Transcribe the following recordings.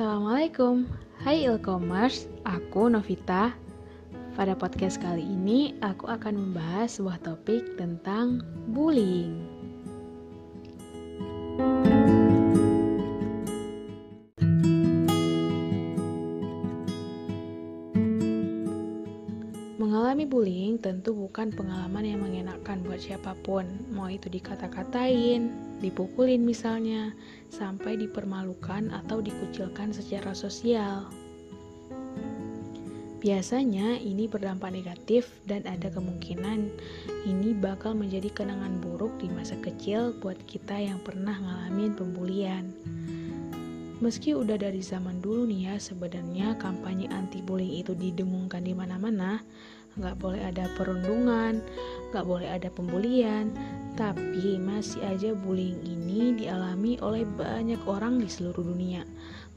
Assalamualaikum, hai e-commerce, aku Novita. Pada podcast kali ini, aku akan membahas sebuah topik tentang bullying. Tentu bukan pengalaman yang mengenakan buat siapa pun, mau itu dikata-katain, dipukulin misalnya, sampai dipermalukan atau dikucilkan secara sosial. Biasanya ini berdampak negatif dan ada kemungkinan ini bakal menjadi kenangan buruk di masa kecil buat kita yang pernah ngalamin pembulian. Meski udah dari zaman dulu nih ya, sebenarnya kampanye anti bullying itu didengungkan di mana-mana, nggak boleh ada perundungan, nggak boleh ada pembulian, tapi masih aja bullying ini dialami oleh banyak orang di seluruh dunia.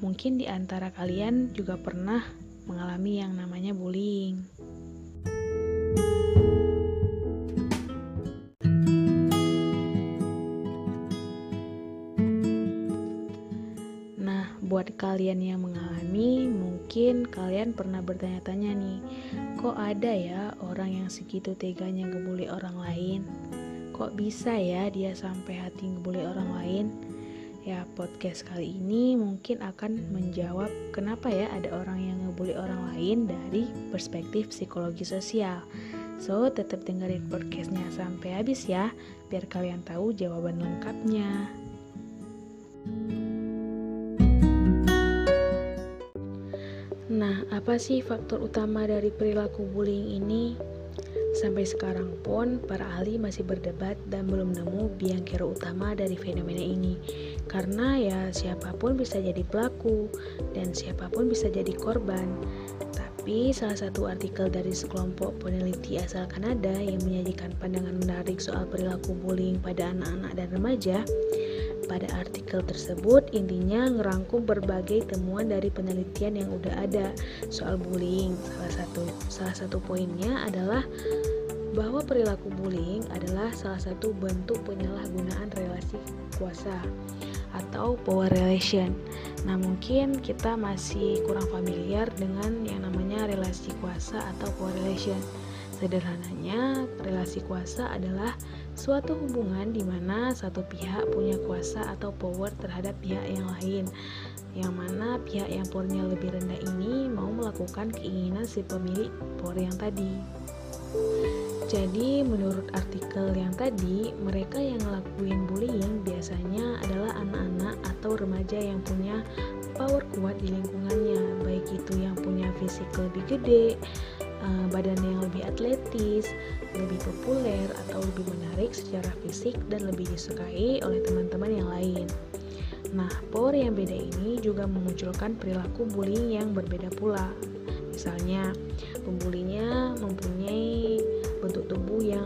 Mungkin di antara kalian juga pernah mengalami yang namanya bullying. Buat kalian yang mengalami, mungkin kalian pernah bertanya-tanya nih, kok ada ya orang yang segitu teganya ngebully orang lain? Kok bisa ya dia sampai hati ngebully orang lain? Ya, podcast kali ini mungkin akan menjawab kenapa ya ada orang yang ngebully orang lain dari perspektif psikologi sosial. So, tetap dengerin podcastnya sampai habis ya, biar kalian tahu jawaban lengkapnya. Apa sih faktor utama dari perilaku bullying ini? Sampai sekarang pun, para ahli masih berdebat dan belum nemu biang kero utama dari fenomena ini. Karena ya siapa pun bisa jadi pelaku dan siapa pun bisa jadi korban. Tapi salah satu artikel dari sekelompok peneliti asal Kanada yang menyajikan pandangan menarik soal perilaku bullying pada anak-anak dan remaja pada artikel tersebut intinya ngerangkum berbagai temuan dari penelitian yang udah ada soal bullying. Salah satu salah satu poinnya adalah bahwa perilaku bullying adalah salah satu bentuk penyalahgunaan relasi kuasa atau power relation. Nah, mungkin kita masih kurang familiar dengan yang namanya relasi kuasa atau power relation. Sederhananya, relasi kuasa adalah suatu hubungan di mana satu pihak punya kuasa atau power terhadap pihak yang lain, yang mana pihak yang powernya lebih rendah ini mau melakukan keinginan si pemilik power yang tadi. Jadi, menurut artikel yang tadi, mereka yang ngelakuin bullying biasanya adalah anak-anak atau remaja yang punya power kuat di lingkungannya, baik itu yang punya fisik lebih gede, uh, badan yang lebih atletis, lebih populer atau lebih menarik secara fisik dan lebih disukai oleh teman-teman yang lain. Nah, power yang beda ini juga memunculkan perilaku bullying yang berbeda pula. Misalnya, pembulinya mempunyai bentuk tubuh yang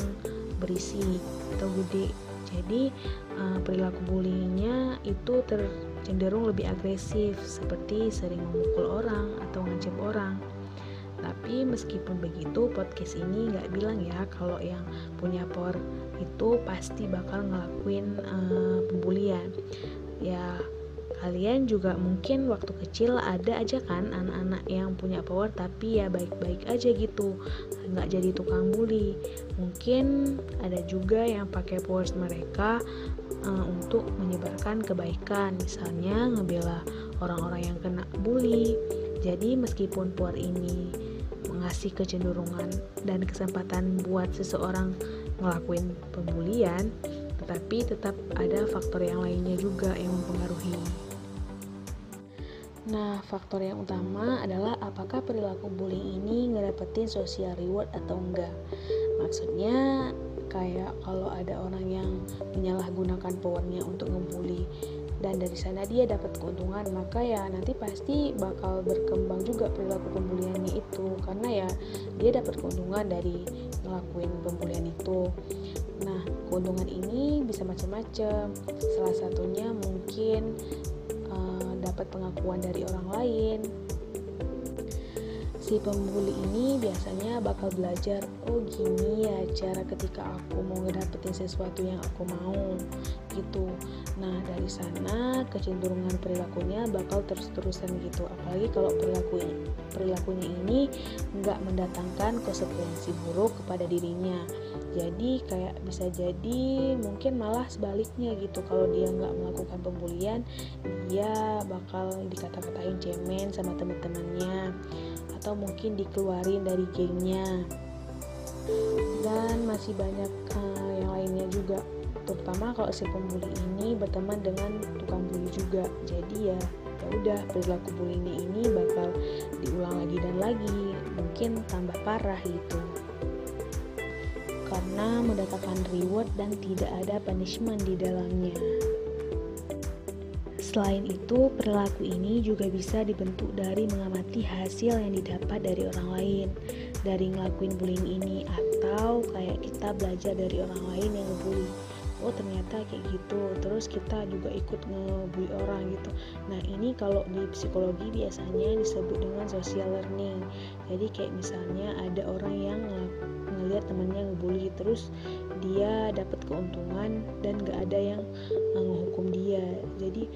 berisi atau gede. Jadi, uh, perilaku bullyingnya itu tercenderung lebih agresif, seperti sering memukul orang atau ngancam orang. Tapi meskipun begitu, podcast ini nggak bilang ya kalau yang punya power itu pasti bakal ngelakuin uh, pembulian. Ya kalian juga mungkin waktu kecil ada aja kan anak-anak yang punya power tapi ya baik-baik aja gitu. Nggak jadi tukang bully. Mungkin ada juga yang pakai power mereka uh, untuk menyebarkan kebaikan. Misalnya ngebela orang-orang yang kena bully. Jadi meskipun power ini mengasih kecenderungan dan kesempatan buat seseorang ngelakuin pembulian, tetapi tetap ada faktor yang lainnya juga yang mempengaruhi. Nah, faktor yang utama adalah apakah perilaku bullying ini ngedapetin social reward atau enggak. Maksudnya kayak kalau ada orang yang menyalahgunakan powernya untuk ngebully dan dari sana dia dapat keuntungan. Maka ya nanti pasti bakal berkembang juga perilaku pembuliannya itu. Karena ya dia dapat keuntungan dari ngelakuin pembulian itu. Nah keuntungan ini bisa macam-macam. Salah satunya mungkin uh, dapat pengakuan dari orang lain. Si pembuli ini biasanya bakal belajar oh gini ya cara ketika aku mau ngedapetin sesuatu yang aku mau gitu. Nah dari sana kecenderungan perilakunya bakal terus-terusan gitu. Apalagi kalau perilaku perilakunya ini nggak mendatangkan konsekuensi buruk kepada dirinya. Jadi kayak bisa jadi mungkin malah sebaliknya gitu. Kalau dia nggak melakukan pembulian dia bakal dikata-katain cemen sama teman-temannya atau mungkin dikeluarin dari gengnya. Dan masih banyak uh, yang lainnya juga terutama kalau si pembuli ini berteman dengan tukang bully juga jadi ya ya udah perilaku bulinya ini bakal diulang lagi dan lagi mungkin tambah parah gitu karena mendatangkan reward dan tidak ada punishment di dalamnya. Selain itu, perilaku ini juga bisa dibentuk dari mengamati hasil yang didapat dari orang lain, dari ngelakuin bullying ini, atau kayak kita belajar dari orang lain yang ngebully. Oh ternyata kayak gitu, terus kita juga ikut ngebully orang gitu. Nah ini kalau di psikologi biasanya disebut dengan social learning. Jadi kayak misalnya ada orang yang ngelihat temannya ngebully terus dia dapat keuntungan dan gak ada yang menghukum dia jadi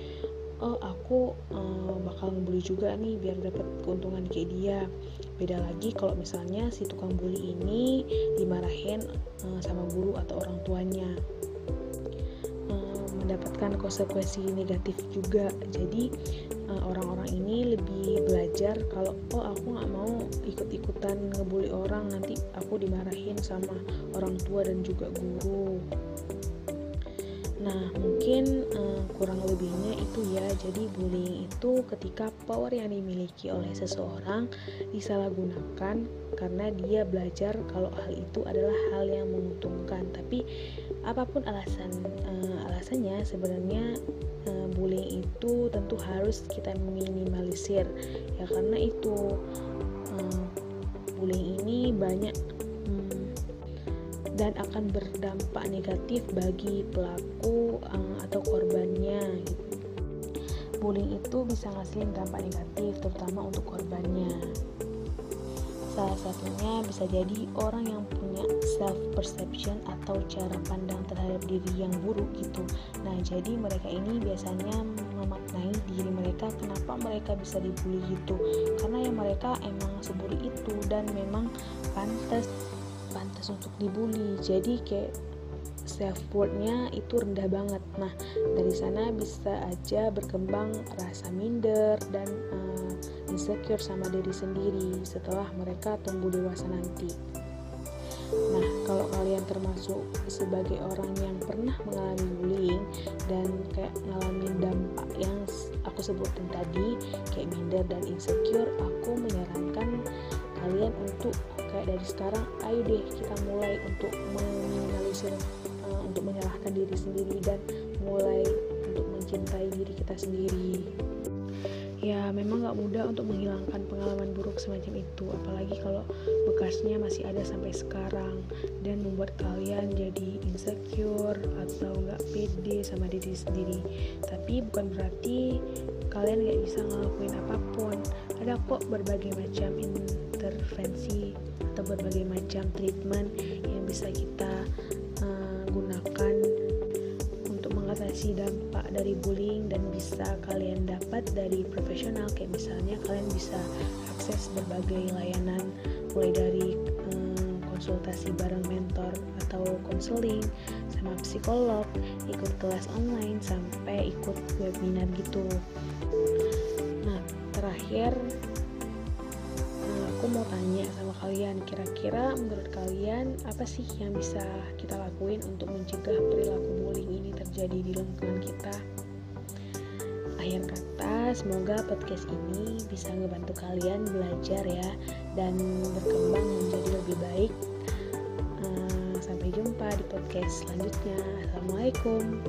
oh aku uh, bakal ngebully juga nih biar dapat keuntungan kayak dia beda lagi kalau misalnya si tukang bully ini dimarahin uh, sama guru atau orang tuanya mendapatkan konsekuensi negatif juga jadi orang-orang uh, ini lebih belajar kalau oh aku nggak mau ikut-ikutan ngebully orang nanti aku dimarahin sama orang tua dan juga guru Nah, mungkin uh, kurang lebihnya itu ya. Jadi bullying itu ketika power yang dimiliki oleh seseorang disalahgunakan karena dia belajar kalau hal itu adalah hal yang menguntungkan. Tapi apa pun alasan uh, alasannya sebenarnya uh, bullying itu tentu harus kita minimalisir ya karena itu uh, bullying ini banyak dan akan berdampak negatif bagi pelaku uh, atau korbannya gitu. Bullying itu bisa ngasih dampak negatif terutama untuk korbannya. Salah satunya bisa jadi orang yang self perception atau cara pandang terhadap diri yang buruk gitu. Nah, jadi mereka ini biasanya memaknai diri mereka kenapa mereka bisa dibully gitu. Karena ya mereka emang sebuli itu dan memang pantas pantas untuk dibully jadi kayak self worthnya itu rendah banget nah dari sana bisa aja berkembang rasa minder dan uh, insecure sama diri sendiri setelah mereka tumbuh dewasa nanti Nah, kalau kalian termasuk sebagai orang yang pernah mengalami bullying dan kayak ngalamin dampak yang aku sebutin tadi, kayak minder dan insecure, aku menyarankan kalian untuk kayak dari sekarang ayo deh kita mulai untuk meminimalisir uh, untuk menyalahkan diri sendiri dan mulai untuk mencintai diri kita sendiri ya memang gak mudah untuk menghilangkan pengalaman buruk semacam itu apalagi kalau bekasnya masih ada sampai sekarang dan membuat kalian jadi insecure atau gak pede sama diri sendiri. Tapi bukan berarti kalian gak bisa ngelakuin apa pun. Ada kok berbagai macam intervensi atau berbagai macam treatment yang bisa kita uh, gunakan mengatasi dampak dari bullying dan bisa kalian dapat dari profesional. Kayak misalnya kalian bisa akses berbagai layanan mulai dari um, konsultasi bareng mentor atau konseling sama psikolog ikut kelas online sampai ikut webinar gitu. Nah terakhir aku mau tanya sama kalian kira-kira menurut kalian apa sih yang bisa kita lakuin untuk mencegah perilaku terjadi di lingkungan kita. Akhir kata semoga podcast ini bisa ngebantu kalian belajar ya dan berkembang menjadi lebih baik. Uh, sampai jumpa di podcast selanjutnya. Assalamualaikum